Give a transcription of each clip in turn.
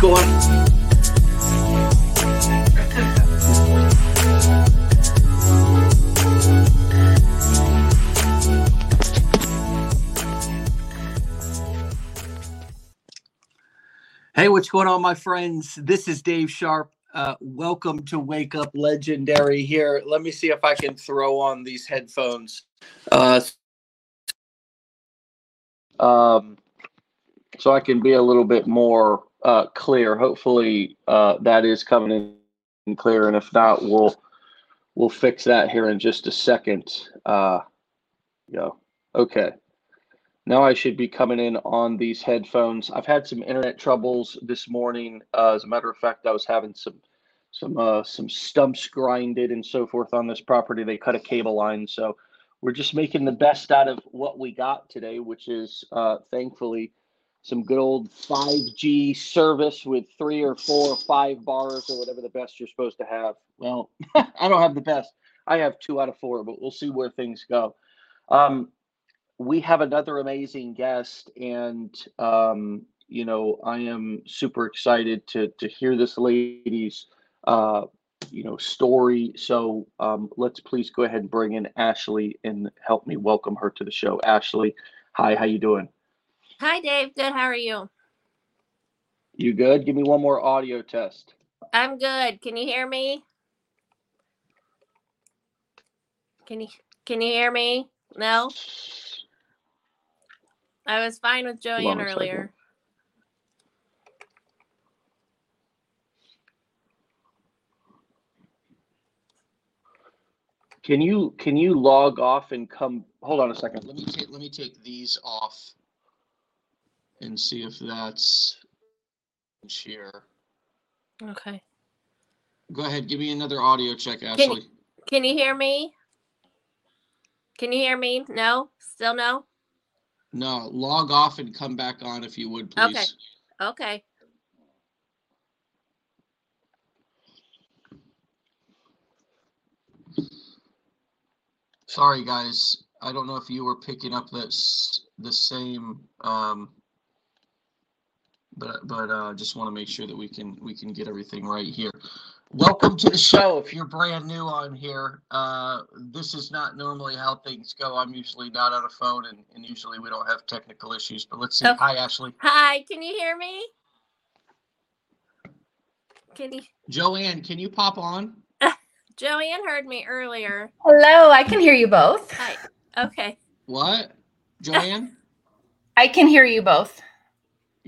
going Hey, what's going on, my friends? This is Dave Sharp. Uh, welcome to Wake Up Legendary here. Let me see if I can throw on these headphones. Uh, um, so I can be a little bit more uh, clear. Hopefully, uh, that is coming in clear, and if not, we'll we'll fix that here in just a second. Uh, yeah. Okay. Now I should be coming in on these headphones. I've had some internet troubles this morning. Uh, as a matter of fact, I was having some some uh, some stumps grinded and so forth on this property. They cut a cable line, so we're just making the best out of what we got today, which is uh, thankfully some good old 5G service with three or four or five bars or whatever the best you're supposed to have. Well, I don't have the best. I have two out of four, but we'll see where things go. Um, we have another amazing guest, and um, you know I am super excited to to hear this lady's uh, you know story. So um, let's please go ahead and bring in Ashley and help me welcome her to the show. Ashley, hi, how you doing? Hi, Dave. Good. How are you? You good? Give me one more audio test. I'm good. Can you hear me? Can you can you hear me? No. I was fine with Joanne earlier. Can you can you log off and come? Hold on a second. Let me take let me take these off and see if that's here. Okay. Go ahead. Give me another audio check, Ashley. Can you, can you hear me? Can you hear me? No. Still no. No, log off and come back on if you would, please. Okay. Okay. Sorry, guys. I don't know if you were picking up this the same, um, but but uh, just want to make sure that we can we can get everything right here. Welcome to the show. If you're brand new on here, uh, this is not normally how things go. I'm usually not on a phone, and, and usually we don't have technical issues. But let's see. Okay. Hi, Ashley. Hi. Can you hear me? Can you? Joanne, can you pop on? Joanne heard me earlier. Hello, I can hear you both. Hi. Okay. What, Joanne? I can hear you both.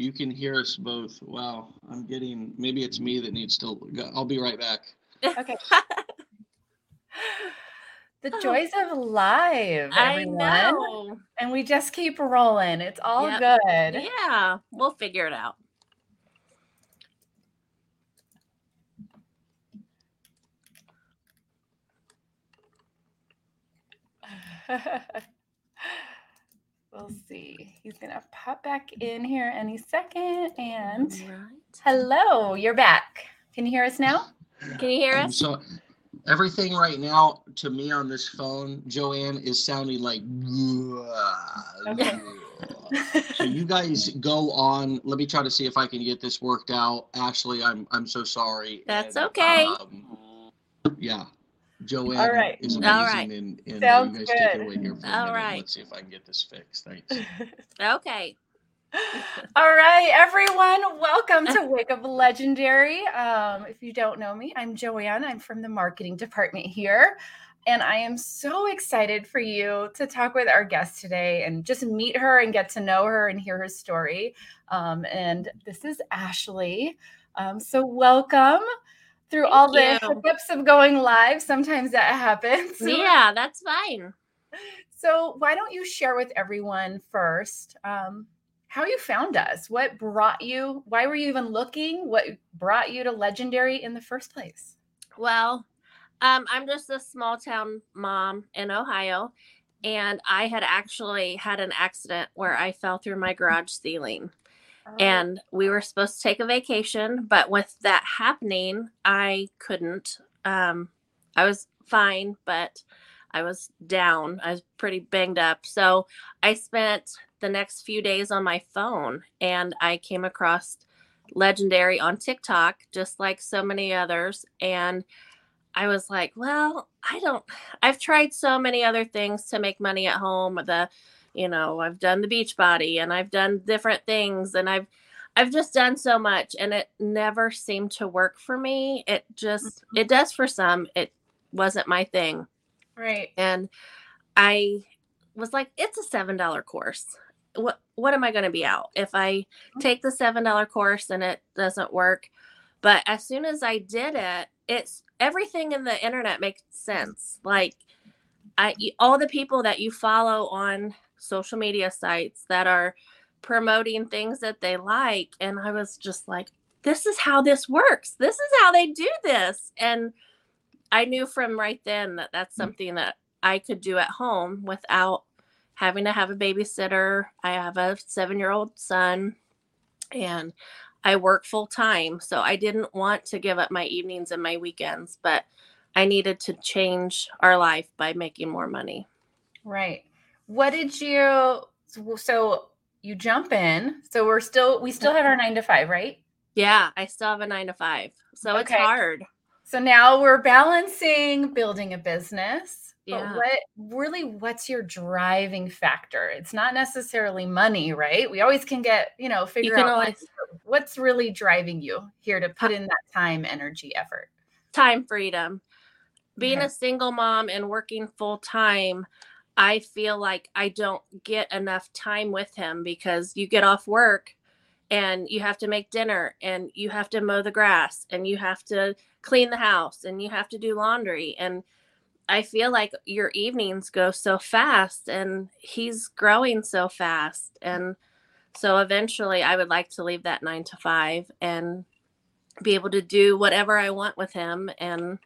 You can hear us both. Wow, I'm getting. Maybe it's me that needs to. Go. I'll be right back. Okay. the joys of live, I everyone. know. And we just keep rolling. It's all Yep. good. Yeah, we'll figure it out. we'll see. He's gonna pop back in here any second. And Right. hello, you're back. Can you hear us now? Can you hear Um, us? So everything right now to me on this phone, Joanne, is sounding like. Okay. So you guys go on. Let me try to see if I can get this worked out. Ashley, I'm I'm so sorry. That's And, okay. um, yeah. Joanne All right. is amazing, All right. and, and Sounds you guys take it away here for a All minute. right. Let's see if I can get this fixed. Thanks. Okay. All right, everyone, welcome to Wake Up Legendary. Um, if you don't know me, I'm Joanne. I'm from the marketing department here. And I am so excited for you to talk with our guest today and just meet her and get to know her and hear her story. Um, and this is Ashley. Um, so, welcome through Thank all the you. hiccups of going live. Sometimes that happens. Yeah, that's fine. So, why don't you share with everyone first um, how you found us? What brought you? Why were you even looking? What brought you to Legendary in the first place? Well, um, I'm just a small town mom in Ohio, and I had actually had an accident where I fell through my garage ceiling. And we were supposed to take a vacation but with that happening i couldn't um i was fine but i was down i was pretty banged up so i spent the next few days on my phone and i came across legendary on TikTok, just like so many others. And I was like, well, I don't, I've tried so many other things to make money at home. The, you know, I've done the Beachbody and I've done different things and I've, I've just done so much and it never seemed to work for me. It just, mm-hmm. it does for some. It wasn't my thing. Right. And I was like, it's a $7 course what what am I going to be out if I take the seven dollar course and it doesn't work? But as soon as I did it, it's everything in the internet makes sense. Like I all the people that you follow on social media sites that are promoting things that they like and I was just like this is how this works. This is how they do this. And I knew from right then that that's mm. something that I could do at home without having to have a babysitter. I have a seven year old son and I work full time. So I didn't want to give up my evenings and my weekends, but I needed to change our life by making more money. Right. What did you, so you jump in. So we're still, we still have our nine to five, right? Yeah, I still have a nine to five. So okay. it's hard. So now we're balancing building a business yeah. What really what's your driving factor? It's not necessarily money, right? We always can get, you know, figure you out always, what's really driving you here to put in that time, energy, effort. Time freedom. Being okay. a single mom and working full time, I feel like I don't get enough time with him because you get off work and you have to make dinner and you have to mow the grass and you have to clean the house and you have to do laundry and I feel like your evenings go so fast and he's growing so fast. And so eventually I would like to leave that nine to five and be able to do whatever I want with him and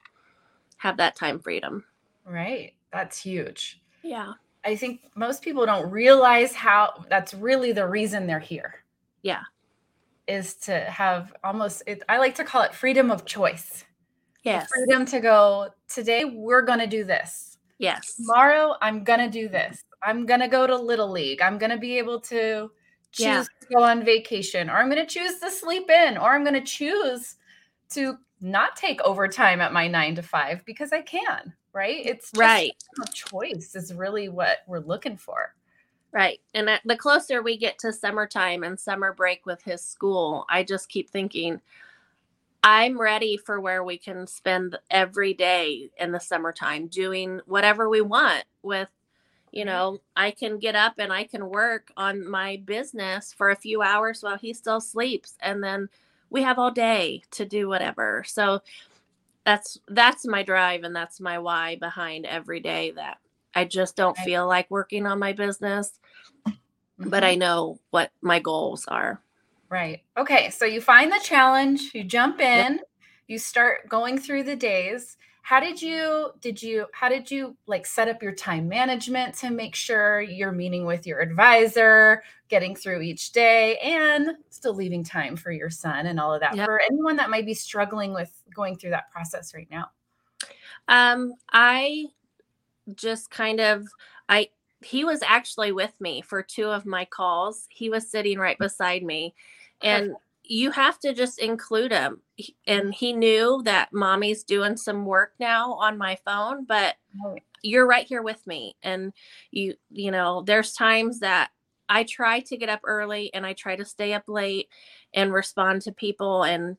have that time freedom. Right. That's huge. Yeah. I think most people don't realize how that's really the reason they're here. Yeah. Is to have almost it, I like to call it freedom of choice. Yes. freedom to go, today we're going to do this. Yes. Tomorrow I'm going to do this. I'm going to go to Little League. I'm going to be able to choose yeah. to go on vacation, or I'm going to choose to sleep in, or I'm going to choose to not take overtime at my nine to five because I can, right? It's right. Choice is really what we're looking for. Right. And the closer we get to summertime and summer break with his school, I just keep thinking, I'm ready for where we can spend every day in the summertime doing whatever we want with you know, I can get up and I can work on my business for a few hours while he still sleeps and then we have all day to do whatever. So that's that's my drive and that's my why behind every day that I just don't feel like working on my business, mm-hmm. but I know what my goals are. Right. Okay. So you find the challenge, you jump in, yep. you start going through the days. How did you did you how did you like set up your time management to make sure you're meeting with your advisor, getting through each day and still leaving time for your son and all of that yep. for anyone that might be struggling with going through that process right now? Um I just kind of I he was actually with me for two of my calls. He was sitting right beside me and you have to just include him. And he knew that mommy's doing some work now on my phone but you're right here with me. And you you know there's times that i try to get up early and i try to stay up late and respond to people and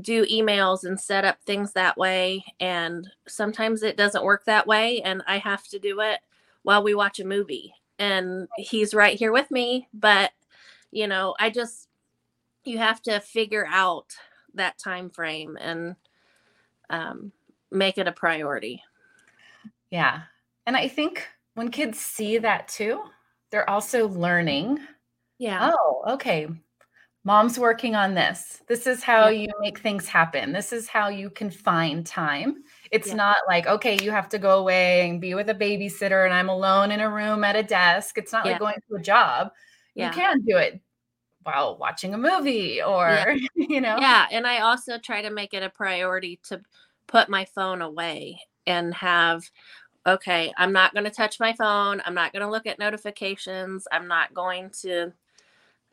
do emails and set up things that way. And sometimes it doesn't work that way and i have to do it while we watch a movie. And he's right here with me but you know i just you have to figure out that time frame and um, make it a priority. Yeah. And I think when kids see that too, they're also learning. Yeah. Oh, okay. Mom's working on this. This is how yeah. you make things happen. This is how you can find time. It's yeah. not like, okay, you have to go away and be with a babysitter and I'm alone in a room at a desk. It's not yeah. like going to a job. You can do it while watching a movie or yeah. you know yeah and i also try to make it a priority to put my phone away and have okay i'm not going to touch my phone i'm not going to look at notifications i'm not going to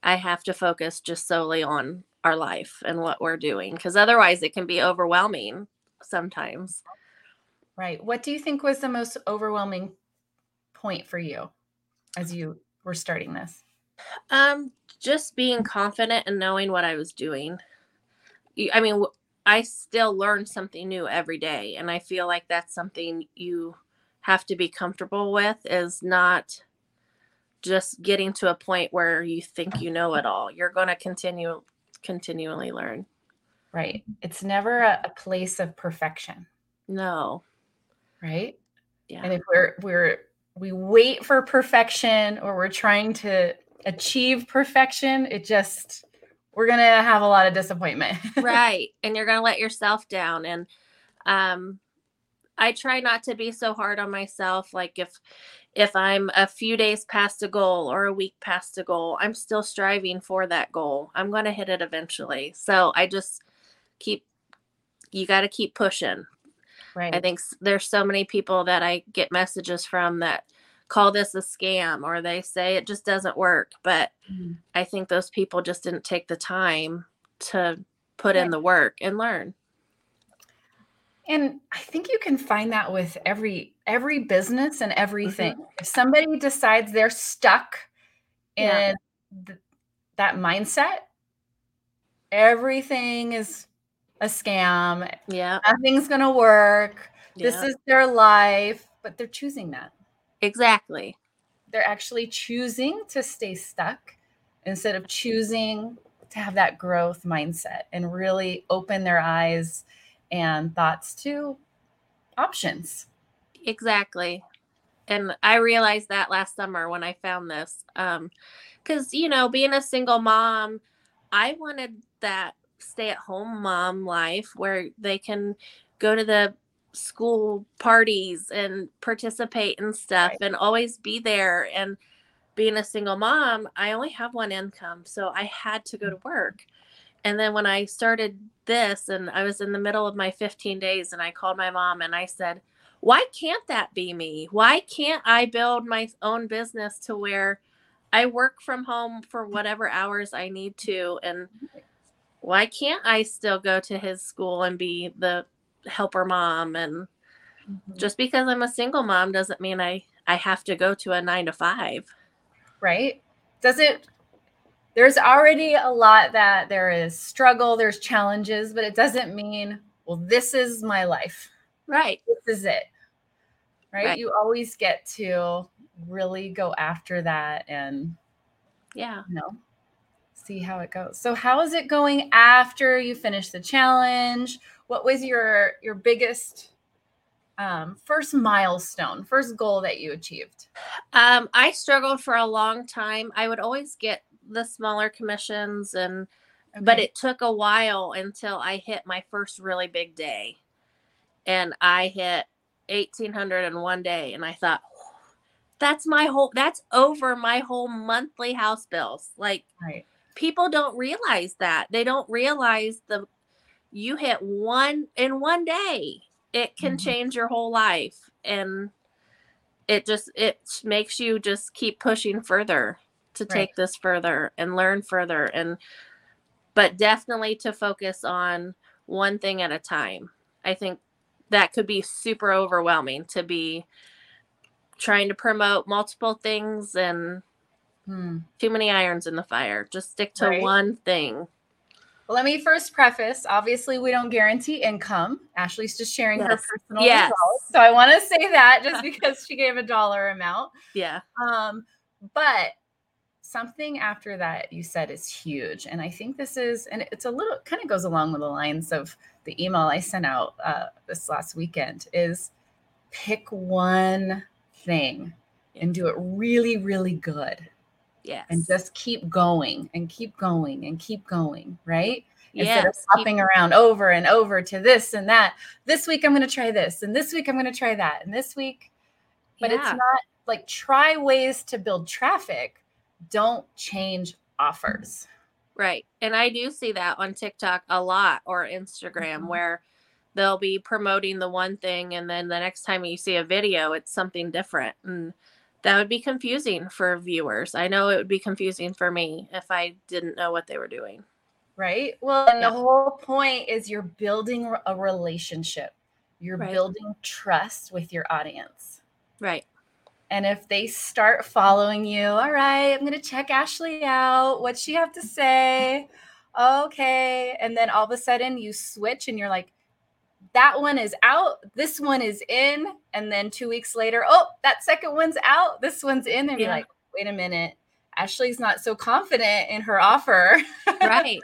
i have to focus just solely on our life and what we're doing because otherwise it can be overwhelming sometimes. Right. What do you think was the most overwhelming point for you as you were starting this? Um, just being confident and knowing what I was doing. I mean, I still learn something new every day, and I feel like that's something you have to be comfortable with is not just getting to a point where you think you know it all. You're going to continue continually learn. Right. It's never a, a place of perfection. No. Right? Yeah. And if we're we're we wait for perfection or we're trying to achieve perfection, it just we're going to have a lot of disappointment. right. And you're going to let yourself down and um I try not to be so hard on myself like if if I'm a few days past a goal or a week past a goal, I'm still striving for that goal. I'm going to hit it eventually. So I just keep you got to keep pushing. Right. I think there's so many people that I get messages from that call this a scam or they say it just doesn't work. But mm-hmm. I think those people just didn't take the time to put right. in the work and learn. And I think you can find that with every every business and everything. Mm-hmm. If somebody decides they're stuck in yeah. th- that mindset, everything is a scam. Yeah. Nothing's going to work. Yeah. This is their life, but they're choosing that. Exactly. They're actually choosing to stay stuck instead of choosing to have that growth mindset and really open their eyes and thoughts to options. Exactly. And I realized that last summer when I found this. Um, because you know, being a single mom, I wanted that stay at home mom life where they can go to the school parties and participate and stuff right. and always be there. And being a single mom i only have one income so i had to go to work. And then when i started this and i was in the middle of my 15 days and i called my mom and i said why can't that be me? Why can't i build my own business to where i work from home for whatever hours i need to? And why can't I still go to his school and be the helper mom? And mm-hmm. just because I'm a single mom doesn't mean I I have to go to a nine to five. Right? Does it? There's already a lot that there is struggle, there's challenges, but it doesn't mean well, this is my life. Right. This is it. Right? right. You always get to really go after that and yeah, you know, see how it goes. So how is it going after you finish the challenge? What was your your biggest um, first milestone, first goal that you achieved? Um, I struggled for a long time. I would always get the smaller commissions and okay. but it took a while until I hit my first really big day. And I hit 1800 in one day and I thought that's my whole that's over my whole monthly house bills. Like right people don't realize that. They don't realize the you hit one in one day. It can mm-hmm. change your whole life and it just it makes you just keep pushing further to take this further and learn further and but definitely to focus on one thing at a time. I think that could be super overwhelming to be trying to promote multiple things and Hmm. Too many irons in the fire. Just stick to right. one thing. Well, let me first preface obviously, we don't guarantee income. Ashley's just sharing yes. her personal yes. results. So I want to say that just because she gave a dollar amount. Yeah. Um, but something after that you said is huge. And I think this is, and it's a little kind of goes along with the lines of the email I sent out uh, this last weekend is pick one thing and do it really, really good. Yes. And just keep going and keep going and keep going, right? Yes. Instead of hopping keep- around over and over to this and that. This week I'm going to try this, and this week I'm going to try that, and this week. But yeah. it's not like try ways to build traffic. Don't change offers. Right. And I do see that on TikTok a lot or Instagram mm-hmm. where they'll be promoting the one thing and then the next time you see a video it's something different and that would be confusing for viewers. I know it would be confusing for me if I didn't know what they were doing. right? Well, and the whole point is you're building a relationship. You're Right. building trust with your audience. Right. And if they start following you, all right, I'm going to check Ashley out. What's she have to say? Okay. And then all of a sudden you switch and you're like, that one is out. This one is in. And then two weeks later, oh, that second one's out. This one's in. And you're like, wait a minute. Ashley's not so confident in her offer. Right.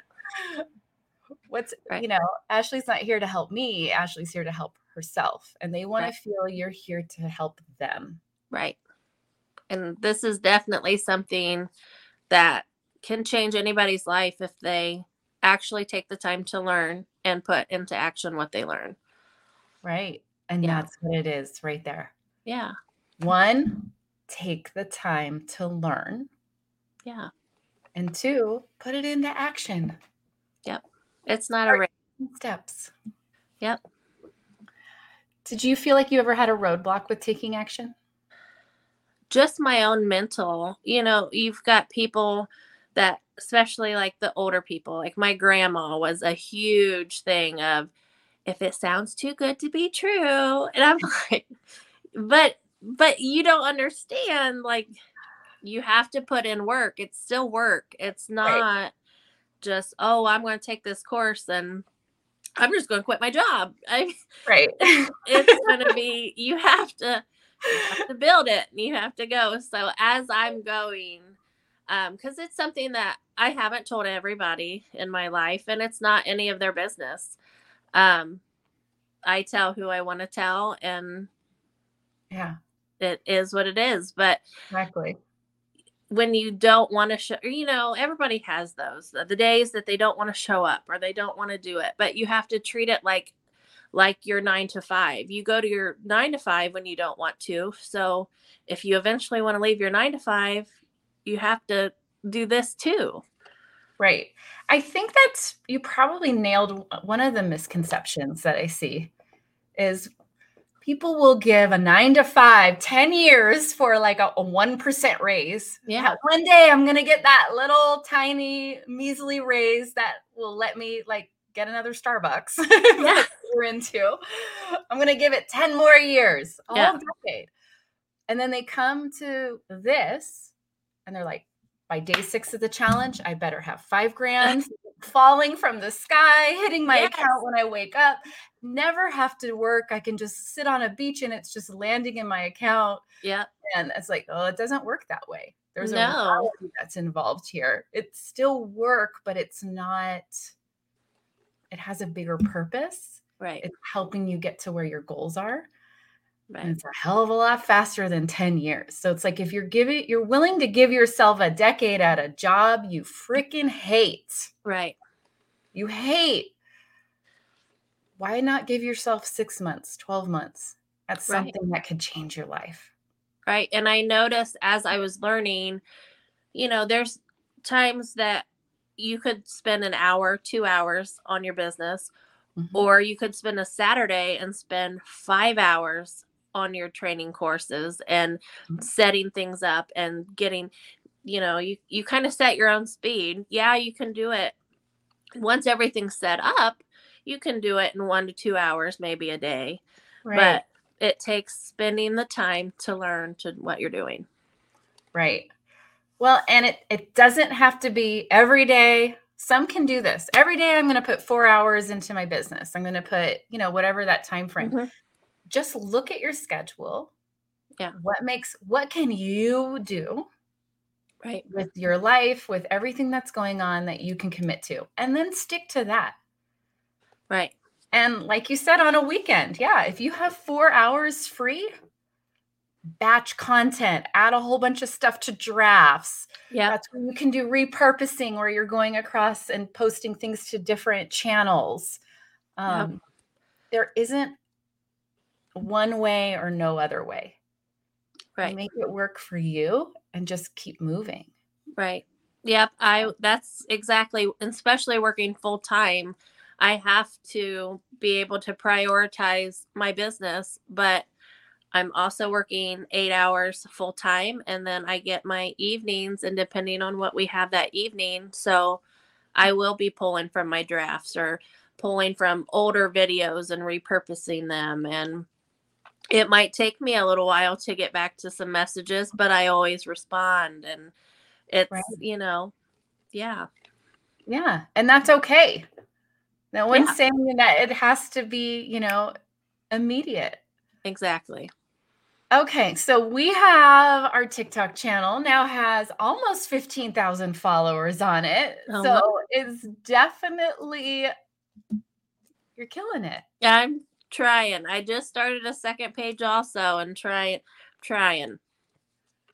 What's, Right. you know, Ashley's not here to help me. Ashley's here to help herself. And they want Right. to feel you're here to help them. Right. And this is definitely something that can change anybody's life if they actually take the time to learn and put into action what they learn. Right. And Yeah. that's what it is right there. Yeah. One, take the time to learn. Yeah. And two, put it into action. Yep. It's not a race. Steps. Yep. Did you feel like you ever had a roadblock with taking action? just my own mental you know you've got people that especially like the older people like my grandma was a huge thing of if it sounds too good to be true and i'm like but but you don't understand like you have to put in work. It's still work. It's not just oh i'm going to take this course and i'm just going to quit my job. I Right. it's going to be you have to you have to build it and you have to go. So as i'm going um because it's something that i haven't told everybody in my life and it's not any of their business. Um i tell who i want to tell and yeah, it is what it is but exactly. when you don't want to show you know everybody has those the days that they don't want to show up or they don't want to do it but you have to treat it like like your nine to five. You go to your nine to five when you don't want to so if you eventually want to leave your nine to five you have to do this too Right. I think that's you probably nailed one of the misconceptions that I see is people will give a nine to five, 10 years for like a, a 1% raise. Yeah. One day I'm going to get that little tiny measly raise that will let me like get another Starbucks. Yeah. We're into. I'm going to give it 10 more years, a Yeah. whole decade. And then they come to this and they're like, by day six of the challenge, I better have five grand falling from the sky, hitting my Yes. account when I wake up. Never have to work. I can just sit on a beach and it's just landing in my account. yeah And it's like, oh, it doesn't work that way. There's a reality that's involved here. It's still work, but it's not, it has a bigger purpose. right It's helping you get to where your goals are and right it's a hell of a lot faster than 10 years. So it's like if you're giving you're willing to give yourself a decade at a job you freaking hate. right You hate. Why not give yourself 6 months, 12 months? That's Right. something that could change your life. right and i noticed as i was learning you know there's times that you could spend an hour two hours on your business Mhm. or you could spend a saturday and spend five hours on your training courses and Mhm. setting things up and getting you know you you kind of set your own speed yeah you can do it once everything's set up you can do it in one to two hours maybe a day but it takes spending the time to learn to what you're doing Right. Well, and it it doesn't have to be every day. Some can do this. Every day I'm going to put 4 hours into my business. I'm going to put, you know, whatever that time frame. Mhm. Just look at your schedule. Yeah. What makes what can you do right with your life, with everything that's going on that you can commit to? And then stick to that. right And like you said on a weekend, yeah, if you have 4 hours free, batch content, add a whole bunch of stuff to drafts. yeah That's where you can do repurposing where you're going across and posting things to different channels. Um, There isn't one way or no other way. right Make it work for you and just keep moving. Right. Yep. I that's exactly especially working full time. I have to be able to prioritize my business, but I'm also working 8 hours full time and then I get my evenings and depending on what we have that evening. So I will be pulling from my drafts or pulling from older videos and repurposing them and it might take me a little while to get back to some messages, but I always respond and it's, right. you know, yeah. Yeah. And that's okay. No one's yeah. saying that it has to be, you know, immediate. Exactly. Okay, so we have our TikTok channel now has almost 15,000 followers on it. Oh, so it's definitely you're killing it. Yeah, I'm trying. I just started a second page also and trying trying.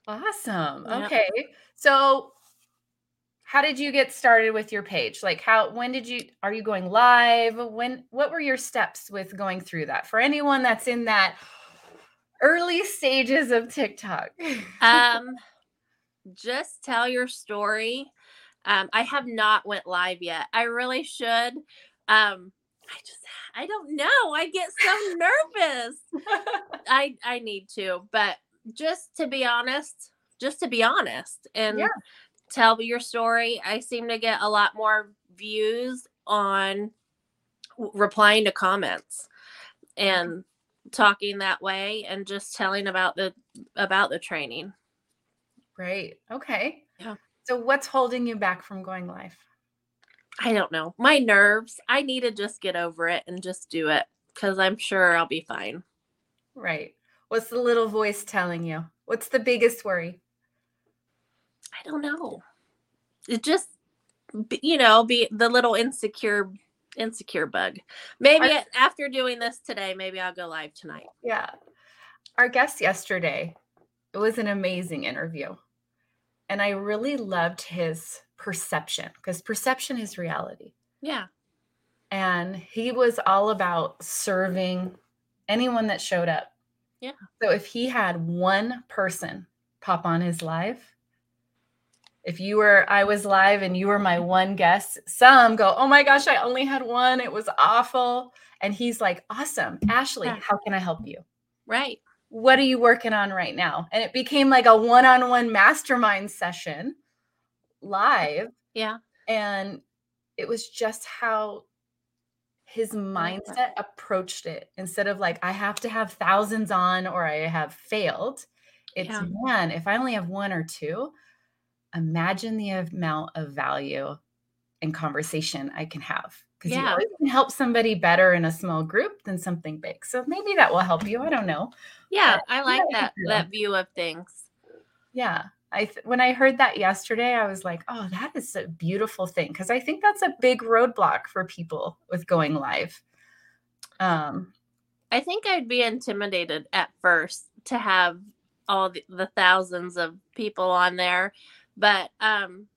Awesome. Yep. Okay. So how did you get started with your page? Like how when did you are you going live? When what were your steps with going through that? For anyone that's in that early stages of TikTok. um just tell your story. Um I have not went live yet. I really should. Um I just I don't know. I get so nervous. I I need to, but just to be honest, just to be honest and yeah tell your story. I seem to get a lot more views on replying to comments mm-hmm. and talking that way and just telling about the about the training. Great. Okay. Yeah. So what's holding you back from going live? I don't know. My nerves. I need to just get over it and just do it cuz I'm sure I'll be fine. Right. What's the little voice telling you? What's the biggest worry? I don't know. It just, you know, be the little insecure, insecure bug. Maybe Our, after doing this today, maybe I'll go live tonight. Yeah. Our guest yesterday, it was an amazing interview. And I really loved his perception because perception is reality. Yeah. And he was all about serving anyone that showed up. Yeah. So if he had one person pop on his live, if you were i was live and you were my one guest some go oh my gosh i only had one it was awful and he's like awesome ashley how can i help you right what are you working on right now and it became like a one-on-one mastermind session live yeah and it was just how his mindset approached it instead of like i have to have thousands on or i have failed it's yeah. man if i only have one or two imagine the amount of value and conversation I can have. Because yeah. you always can help somebody better in a small group than something big. So maybe that will help you. I don't know. Yeah, but I like that that view of things. Yeah. I th- when I heard that yesterday, I was like, "Oh, that is a beautiful thing," because I think that's a big roadblock for people with going live. Um, I think I'd be intimidated at first to have all the, the thousands of people on there but um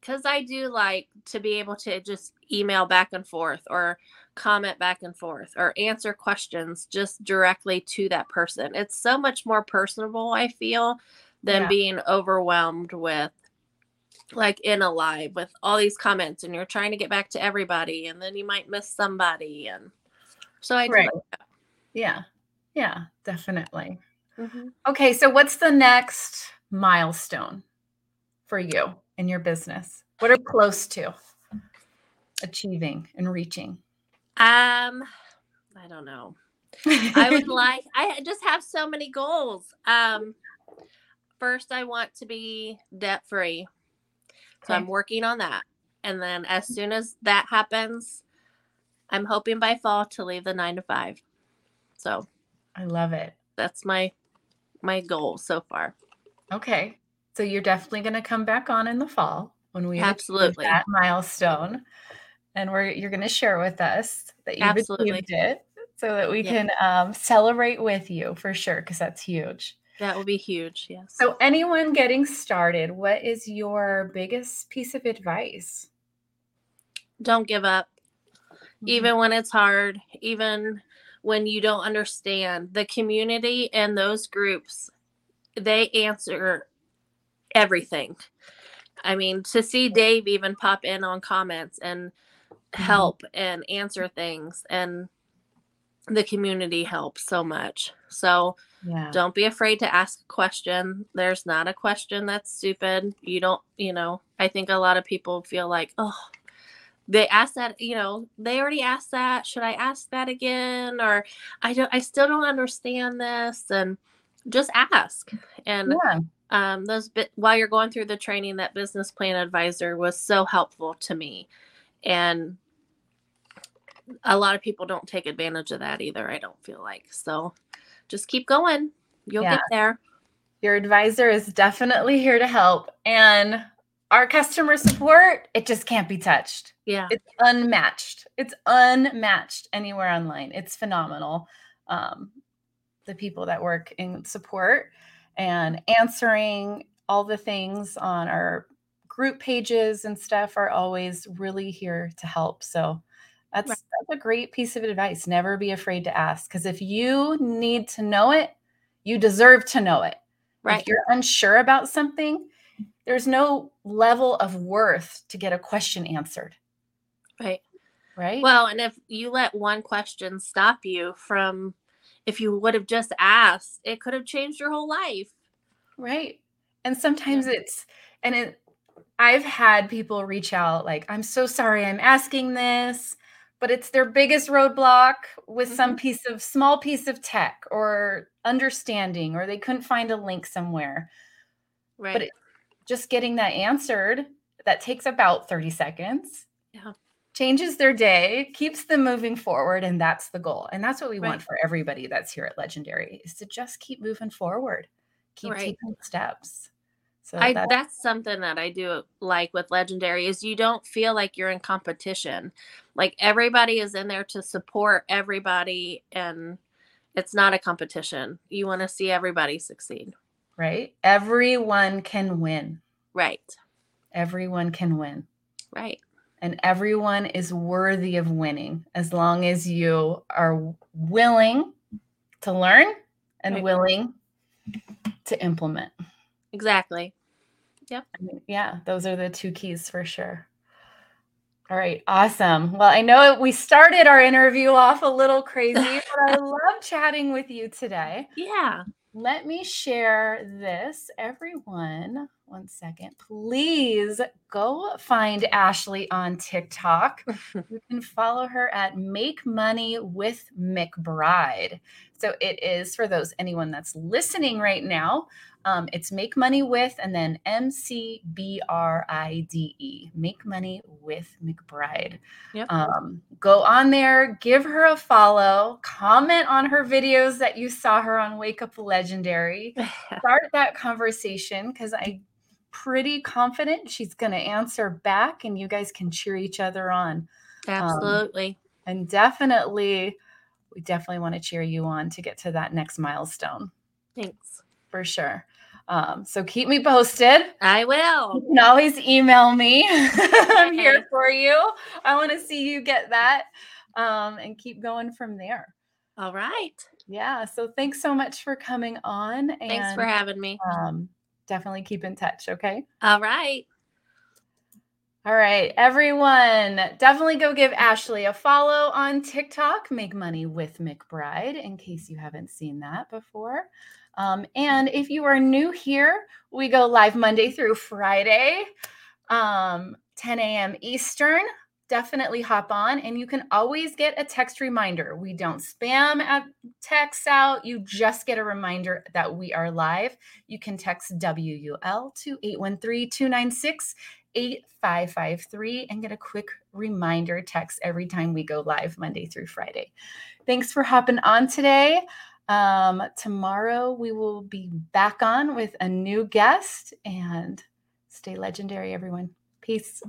because I do like to be able to just email back and forth or comment back and forth or answer questions just directly to that person. It's so much more personable, I feel, than yeah. being overwhelmed with like in a live with all these comments and you're trying to get back to everybody and then you might miss somebody and so I right. Like yeah. Yeah, definitely. Mm-hmm. Okay, so what's the next milestone? for you in your business? What are you close to achieving and reaching? Um, I don't know. I would like I just have so many goals. Um first I want to be debt free. So okay. I'm working on that. And then as soon as that happens, I'm hoping by fall to leave the 9 to 5. So I love it. That's my my goal so far. Okay. So you're definitely going to come back on in the fall when we absolutely that milestone, and we're you're going to share with us that you've absolutely. achieved it, so that we yeah. can um, celebrate with you for sure, because that's huge. That would be huge. Yes. So anyone getting started, what is your biggest piece of advice? Don't give up, mm-hmm. even when it's hard, even when you don't understand. The community and those groups, they answer everything. I mean, to see Dave even pop in on comments and mm-hmm. help mm-hmm. and answer things and the community helps so much. So yeah. don't be afraid to ask a question. There's not a question that's stupid. You don't, you know, I think a lot of people feel like, oh, they asked that you know they already asked that should i ask that again or i don't i still don't understand this and just ask and Yeah. um those bit while you're going through the training that business plan advisor was so helpful to me and a lot of people don't take advantage of that either i don't feel like so just keep going you'll Yeah. get there Your advisor is definitely here to help. And our customer support, it just can't be touched. yeah It's unmatched. It's unmatched anywhere online. It's phenomenal. Um, the people that work in support and answering all the things on our group pages and stuff are always really here to help. So that's, Right. that's a great piece of advice. Never be afraid to ask because if you need to know it, you deserve to know it. right If you're unsure about something, there's no level of worth to get a question answered, right right? Well, and if you let one question stop you from, if you would have just asked, it could have changed your whole life. right. And sometimes it's, and it, I've had people reach out like, I'm so sorry I'm asking this, but it's their biggest roadblock with some mm-hmm. piece of small piece of tech or understanding, or they couldn't find a link somewhere. Right. it- just getting that answered that takes about 30 seconds Yeah. changes their day keeps them moving forward and that's the goal and that's what we Right. want for everybody that's here at legendary is to just keep moving forward keep Right. taking steps so I, that- that's something that I do like with Legendary is you don't feel like you're in competition. Like everybody is in there to support everybody and it's not a competition. You want to see everybody succeed. right everyone can win Right. everyone can win Right. and everyone is worthy of winning as long as you are willing to learn and Right. willing to implement Exactly. I mean, yeah, those are the two keys for sure. All right, awesome. Well, I know we started our interview off a little crazy, but I love chatting with you today. Yeah. Let me share this. Everyone, one second. Please go find Ashley on TikTok. you can follow her at Make Money with McBride. So it is for those anyone that's listening right now. Um, it's Make Money with and then M C B R I D E. Make Money with McBride. Yep. Um, go on there, give her a follow, comment on her videos that you saw her on Wake Up Legendary. Start that conversation because I'm pretty confident she's going to answer back and you guys can cheer each other on. Absolutely. And definitely, we definitely want to cheer you on to get to that next milestone Thanks. for sure. Um, so keep me posted. I You will. can always email me. I'm here for you. I want to see you get that um, and keep going from there. All right. Yeah. So thanks so much for coming on. And Thanks for having me. um, definitely keep in touch. Okay. All right. All right, everyone, definitely go give Ashley a follow on TikTok, Make Money with McBride, in case you haven't seen that before. Um, and if you are new here, we go live Monday through Friday, um, 10 a.m. Eastern. Definitely hop on, and you can always get a text reminder. We don't spam at texts out. You just get a reminder that we are live. You can text WUL to 813 296 8553 and get a quick reminder text every time we go live Monday through Friday. Thanks for hopping on today. Um, tomorrow we will be back on with a new guest and stay legendary, everyone. Peace.